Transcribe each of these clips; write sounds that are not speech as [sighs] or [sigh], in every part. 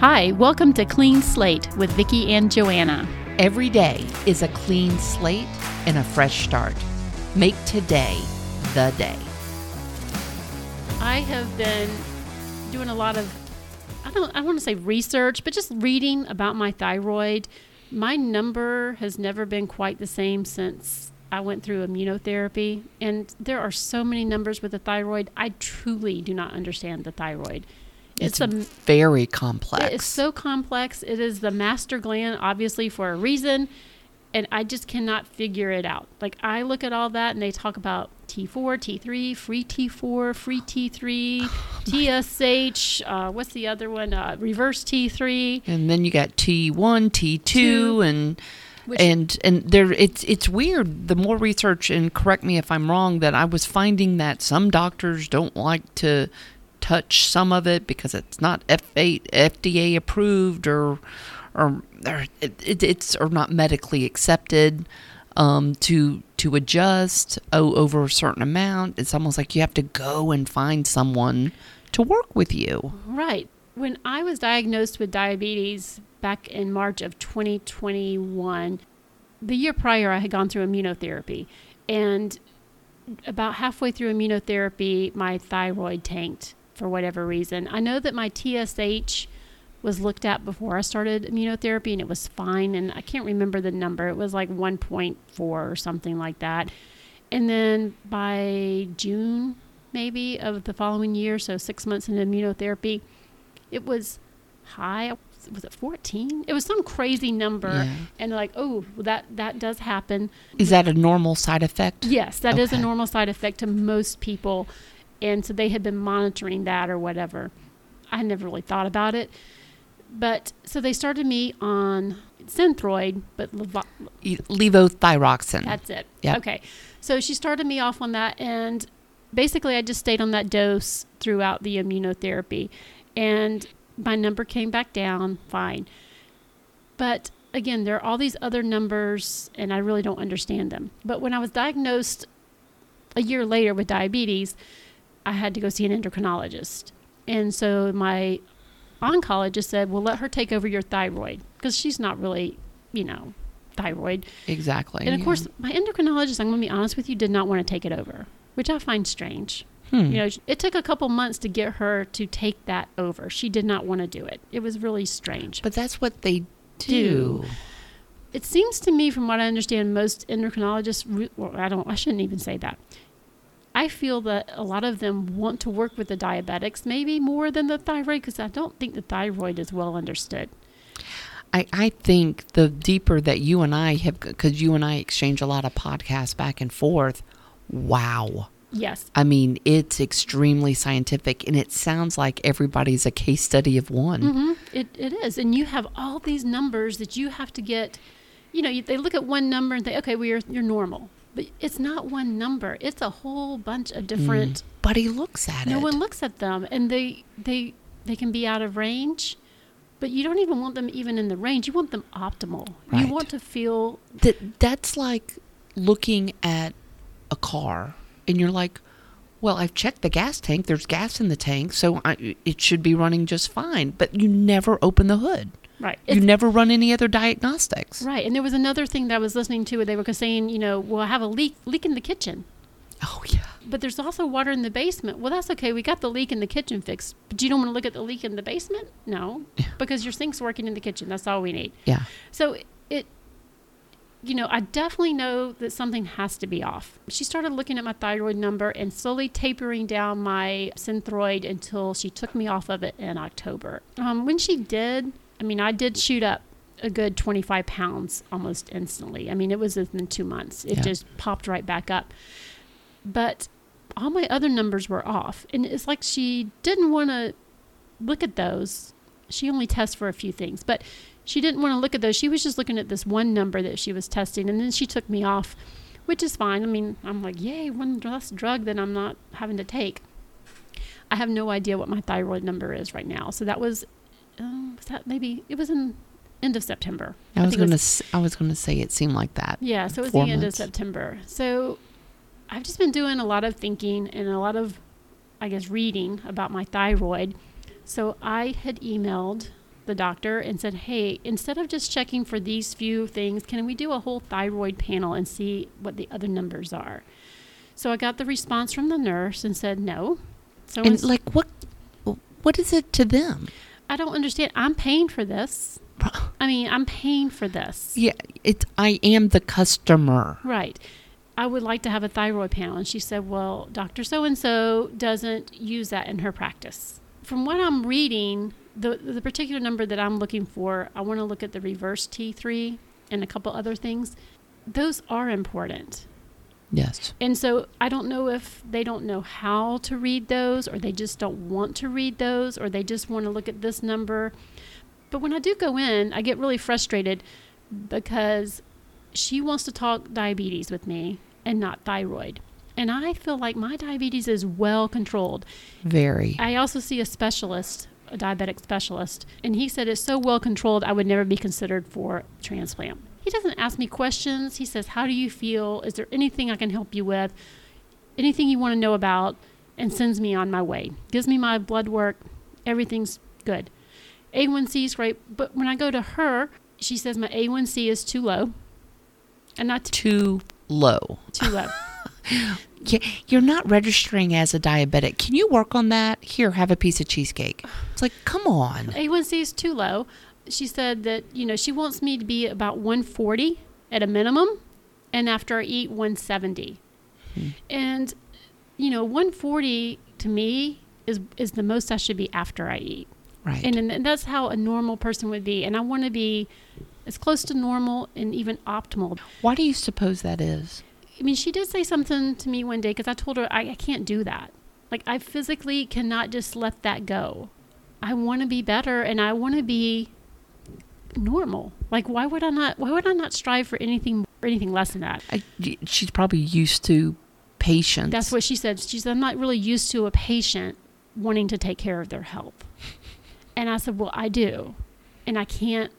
Hi, welcome to Clean Slate with Vicki and Joanna. Every day is a clean slate and a fresh start. Make today the day. I have been doing a lot of I don't I want to say research, but just reading about my thyroid. My number has never been quite the same since I went through immunotherapy, and there are so many numbers with the thyroid. I truly do not understand the thyroid. It's, a very complex. It is so complex. It is the master gland, obviously, for a reason. And I just cannot figure it out. Like, I look at all that and they talk about T4, T3, free T4, free T3, TSH, [sighs] uh, what's the other one? Uh, reverse T3. And then you got T1, T2, Two, and. Which, and and there it's it's weird the more research and correct me if i'm wrong that i was finding that some doctors don't like to touch some of it because it's not F8 FDA approved or or, or it, it's or not medically accepted um, to to adjust oh, over a certain amount. It's almost like you have to go and find someone to work with you. Right. When I was diagnosed with diabetes back in March of 2021, the year prior I had gone through immunotherapy and about halfway through immunotherapy my thyroid tanked for whatever reason. I know that my TSH was looked at before I started immunotherapy and it was fine. And I can't remember the number. It was like 1.4 or something like that. And then by June, maybe, of the following year, so six months into immunotherapy, it was high. Was it 14? It was some crazy number. Yeah. And like, oh, that, that does happen. Is that a normal side effect? Yes, that okay. is a normal side effect to most people and so they had been monitoring that or whatever. I never really thought about it, but so they started me on Synthroid, but levo- levothyroxine. That's it. Yeah. Okay, so she started me off on that, and basically I just stayed on that dose throughout the immunotherapy, and my number came back down fine, but again, there are all these other numbers, and I really don't understand them. But when I was diagnosed a year later with diabetes, I had to go see an endocrinologist. And so my oncologist said, well, let her take over your thyroid because she's not really, you know, thyroid. Exactly. And of yeah. course, my endocrinologist, I'm going to be honest with you, did not want to take it over, which I find strange. Hmm. You know, it took a couple months to get her to take that over. She did not want to do it. It was really strange. But that's what they do. do. It seems to me, from what I understand, most endocrinologists, well, I don't, I shouldn't even say that. I feel that a lot of them want to work with the diabetics maybe more than the thyroid because I don't think the thyroid is well understood. I, I think the deeper that you and I have, because you and I exchange a lot of podcasts back and forth, wow. Yes. I mean, it's extremely scientific and it sounds like everybody's a case study of one. Mm-hmm. It, it is. And you have all these numbers that you have to get, you know, you, they look at one number and think, okay, well, you're, you're normal. But it's not one number. It's a whole bunch of different. Mm, but he looks at no it. No one looks at them, and they they they can be out of range. But you don't even want them even in the range. You want them optimal. Right. You want to feel that. That's like looking at a car, and you're like, well, I've checked the gas tank. There's gas in the tank, so I, it should be running just fine. But you never open the hood. Right. You it's, never run any other diagnostics. Right. And there was another thing that I was listening to where they were saying, you know, well, I have a leak leak in the kitchen. Oh yeah. But there's also water in the basement. Well, that's okay. We got the leak in the kitchen fixed. But you don't want to look at the leak in the basement? No. Yeah. Because your sink's working in the kitchen. That's all we need. Yeah. So it you know, I definitely know that something has to be off. She started looking at my thyroid number and slowly tapering down my synthroid until she took me off of it in October. Um, when she did, I mean, I did shoot up a good 25 pounds almost instantly. I mean, it was within two months. It yeah. just popped right back up. But all my other numbers were off. And it's like she didn't want to look at those. She only tests for a few things, but she didn't want to look at those. She was just looking at this one number that she was testing. And then she took me off, which is fine. I mean, I'm like, yay, one less drug that I'm not having to take. I have no idea what my thyroid number is right now. So that was uh, was that maybe it was in end of September. I, I was going to I was going to say it seemed like that. Yeah, so it was the months. end of September. So I've just been doing a lot of thinking and a lot of I guess reading about my thyroid. So I had emailed the doctor and said, hey, instead of just checking for these few things, can we do a whole thyroid panel and see what the other numbers are? So I got the response from the nurse and said, no. So and like, what, what is it to them? I don't understand. I'm paying for this. [laughs] I mean, I'm paying for this. Yeah, it's I am the customer. Right. I would like to have a thyroid panel. And she said, Well, Dr. So and so doesn't use that in her practice. From what I'm reading, the, the particular number that I'm looking for, I want to look at the reverse T3 and a couple other things. Those are important. Yes. And so I don't know if they don't know how to read those or they just don't want to read those or they just want to look at this number. But when I do go in, I get really frustrated because she wants to talk diabetes with me and not thyroid. And I feel like my diabetes is well controlled. Very. I also see a specialist, a diabetic specialist, and he said it's so well controlled I would never be considered for transplant. He doesn't ask me questions. He says, How do you feel? Is there anything I can help you with? Anything you want to know about? And sends me on my way. Gives me my blood work. Everything's good. A1C is great. But when I go to her, she says my A1C is too low. And not too low. Too low. [laughs] You're not registering as a diabetic. Can you work on that? Here, have a piece of cheesecake. It's like, come on. A1C is too low she said that you know she wants me to be about 140 at a minimum, and after I eat 170. Hmm. And you know 140 to me is is the most I should be after I eat. Right. And, and that's how a normal person would be. And I want to be as close to normal and even optimal. Why do you suppose that is? I mean, she did say something to me one day because I told her I, I can't do that. Like, I physically cannot just let that go. I want to be better and I want to be normal. Like, why would I not? Why would I not strive for anything anything less than that? I, she's probably used to patients. That's what she said. She said, "I'm not really used to a patient wanting to take care of their health." And I said, "Well, I do, and I can't.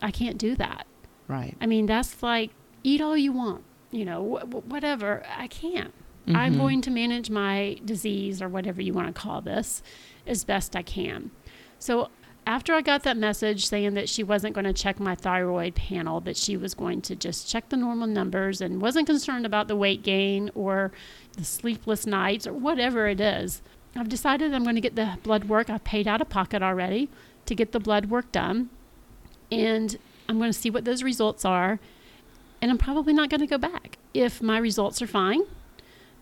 I can't do that. Right. I mean, that's like eat all you want. You know, wh- whatever. I can't." Mm-hmm. I'm going to manage my disease or whatever you want to call this as best I can. So after I got that message saying that she wasn't going to check my thyroid panel, that she was going to just check the normal numbers and wasn't concerned about the weight gain or the sleepless nights or whatever it is, I've decided I'm going to get the blood work. I've paid out of pocket already to get the blood work done. And I'm going to see what those results are. And I'm probably not going to go back. If my results are fine,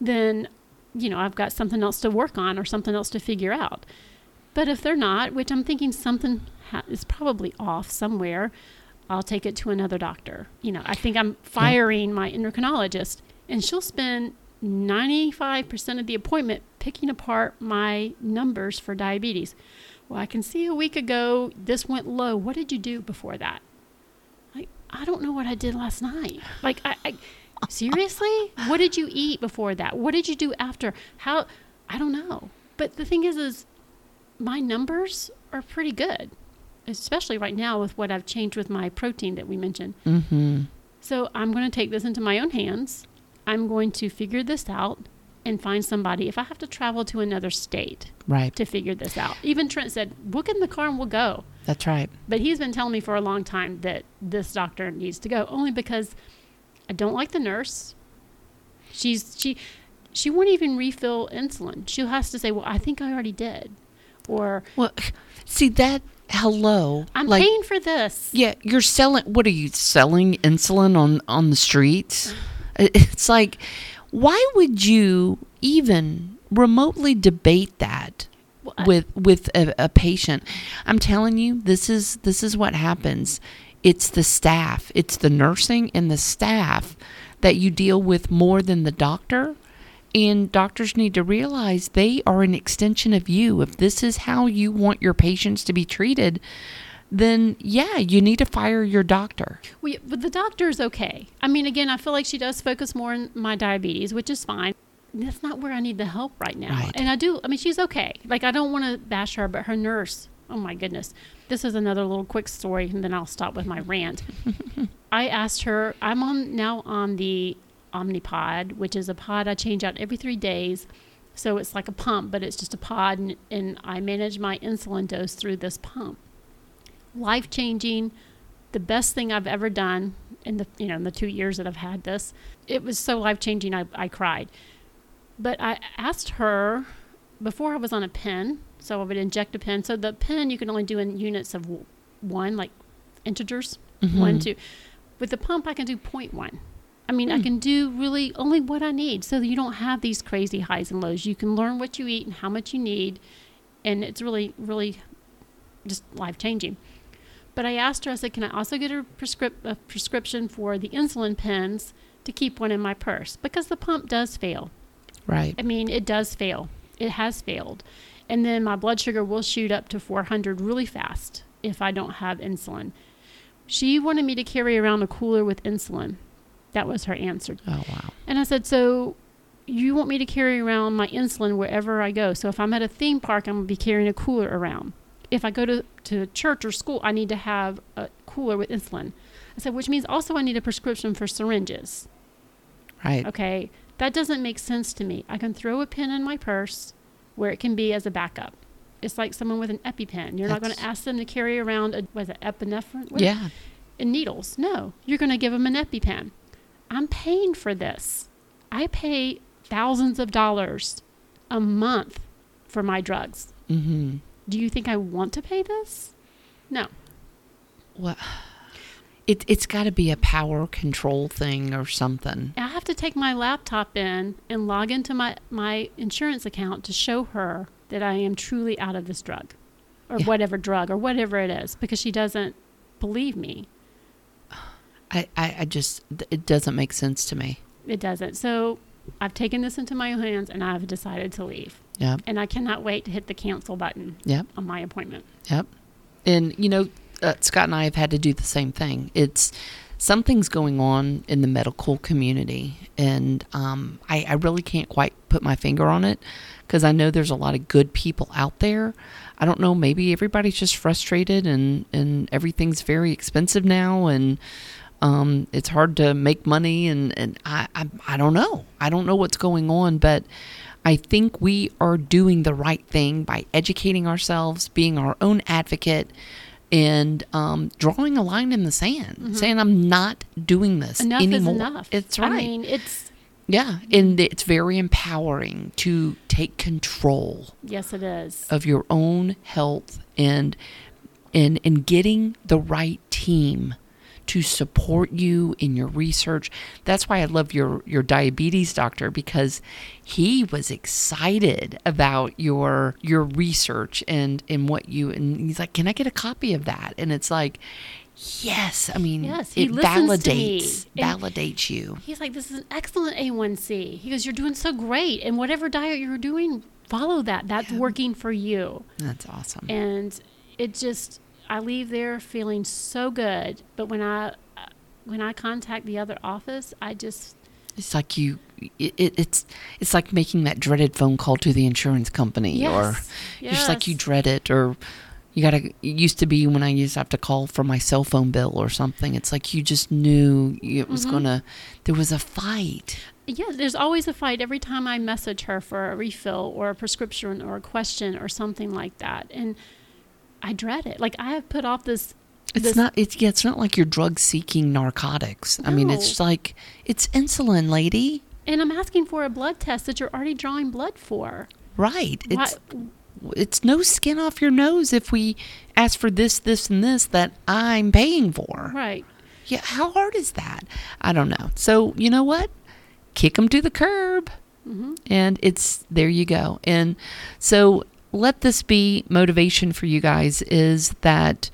then, you know, I've got something else to work on or something else to figure out. But if they're not, which I'm thinking something ha- is probably off somewhere, I'll take it to another doctor. You know, I think I'm firing yeah. my endocrinologist, and she'll spend 95% of the appointment picking apart my numbers for diabetes. Well, I can see a week ago this went low. What did you do before that? Like, I don't know what I did last night. Like, I, I seriously, what did you eat before that? What did you do after? How? I don't know. But the thing is, is my numbers are pretty good, especially right now with what I've changed with my protein that we mentioned. Mm-hmm. So I'm going to take this into my own hands. I'm going to figure this out and find somebody. If I have to travel to another state, right, to figure this out. Even Trent said, "Book in the car and we'll go." That's right. But he's been telling me for a long time that this doctor needs to go, only because I don't like the nurse. She's she she won't even refill insulin. She has to say, "Well, I think I already did." Or well see that hello i'm like, paying for this. Yeah you're selling what are you selling insulin on on the streets? It's like why would you even remotely debate that well, with with a, a patient? I'm telling you this is this is what happens. It's the staff it's the nursing and the staff that you deal with more than the doctor and doctors need to realize they are an extension of you. If this is how you want your patients to be treated, then yeah, you need to fire your doctor. We, but the doctor is okay. I mean, again, I feel like she does focus more on my diabetes, which is fine. That's not where I need the help right now. Right. And I do, I mean, she's okay. Like, I don't want to bash her, but her nurse, oh my goodness. This is another little quick story, and then I'll stop with my rant. [laughs] I asked her, I'm on now on the Omnipod, which is a pod I change out every three days. So it's like a pump, but it's just a pod, and, and I manage my insulin dose through this pump. life changing, the best thing I've ever done in the you know in the two years that I've had this. It was so life changing. I, I cried. But I asked her before I was on a pen, so I would inject a pen. So the pen you can only do in units of one, like integers, Mm-hmm. one, two. With the pump, I can do 0.1. I mean, I Hmm. can do really only what I need so that you don't have these crazy highs and lows. You can learn what you eat and how much you need. And it's really, really just life changing. But I asked her, I said, can I also get a, prescrip- a prescription for the insulin pens to keep one in my purse? Because the pump does fail. Right. I mean, it does fail. It has failed. And then my blood sugar will shoot up to 400 really fast if I don't have insulin. She wanted me to carry around a cooler with insulin. That was her answer. Oh wow. And I said, So you want me to carry around my insulin wherever I go? So if I'm at a theme park, I'm going to be carrying a cooler around. If I go to, to church or school, I need to have a cooler with insulin. I said, Which means also I need a prescription for syringes. Right. Okay, that doesn't make sense to me. I can throw a pen in my purse where it can be as a backup. It's like someone with an EpiPen. You're not going to ask them to carry around a was it epinephrine? What- Yeah. And needles. No, you're going to give them an EpiPen. I'm paying for this. I pay thousands of dollars a month for my drugs. Mm-hmm. Do you think I want to pay this? No. Well, it it's got to be a power control thing or something. I have to take my laptop in and log into my, my insurance account to show her that I am truly out of this drug or Yeah. whatever drug or whatever it is because she doesn't believe me. I, I, I just it doesn't make sense to me. It doesn't. So I've taken this into my own hands and I've decided to leave. Yep. And I cannot wait to hit the cancel button Yep. on my appointment. Yep. And you know, uh, Scott and I have had to do the same thing. It's something's going on in the medical community, and um, I, I really can't quite put my finger on it because I know there's a lot of good people out there. I don't know. Maybe everybody's just frustrated, and and everything's very expensive now, and um, it's hard to make money, and and I, I I don't know. I don't know what's going on, but. I think we are doing the right thing by educating ourselves, being our own advocate, and um, drawing a line in the sand, saying, I'm not doing this Enough anymore. is enough. It's right. I mean, it's, yeah. And it's very empowering to take control yes, it is. of your own health and and and getting the right team to support you in your research. That's why I love your your diabetes doctor because he was excited about your your research and and what you and he's like, "Can I get a copy of that?" And it's like, "Yes, I mean, Yes, he it listens to me. validates validates you." He's like, this is an excellent A1C. He goes, you're doing so great. And whatever diet you're doing, follow that. That's working for you. That's awesome. and it just I leave there feeling so good. But when I when I contact the other office, I just It's like you, it, it, it's it's like making that dreaded phone call to the insurance company, or Yes, just like you dread it, or you gotta. It used to be when I used to have to call for my cell phone bill or something. It's like you just knew it was Mm-hmm. gonna. There was a fight. yeah. There's always a fight every time I message her for a refill or a prescription or a question or something like that, and I dread it. Like I have put off this. It's this, not. It's yeah. It's not like you're drug seeking narcotics. I mean, it's like it's insulin, lady. and I'm asking for a blood test that you're already drawing blood for. Right. Why- It's it's no skin off your nose if we ask for this, this, and this that I'm paying for. Right. Yeah, how hard is that? I don't know. So, you know what? Kick them to the curb. hmm And it's there you go. And so let this be motivation for you guys is that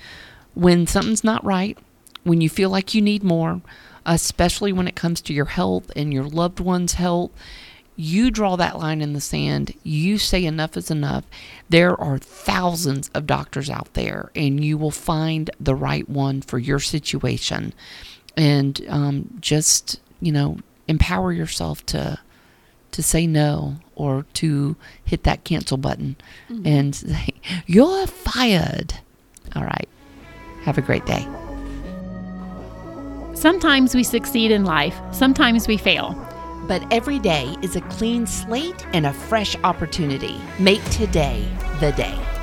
when something's not right, when you feel like you need more, especially when it comes to your health and your loved one's health, you draw that line in the sand. You say enough is enough. There are thousands of doctors out there, and you will find the right one for your situation. And um, just, you know, empower yourself to to say no or to hit that cancel button mm-hmm. and say, You're fired. All right. Have a great day. Sometimes we succeed in life. Sometimes we fail. But every day is a clean slate and a fresh opportunity. Make today the day.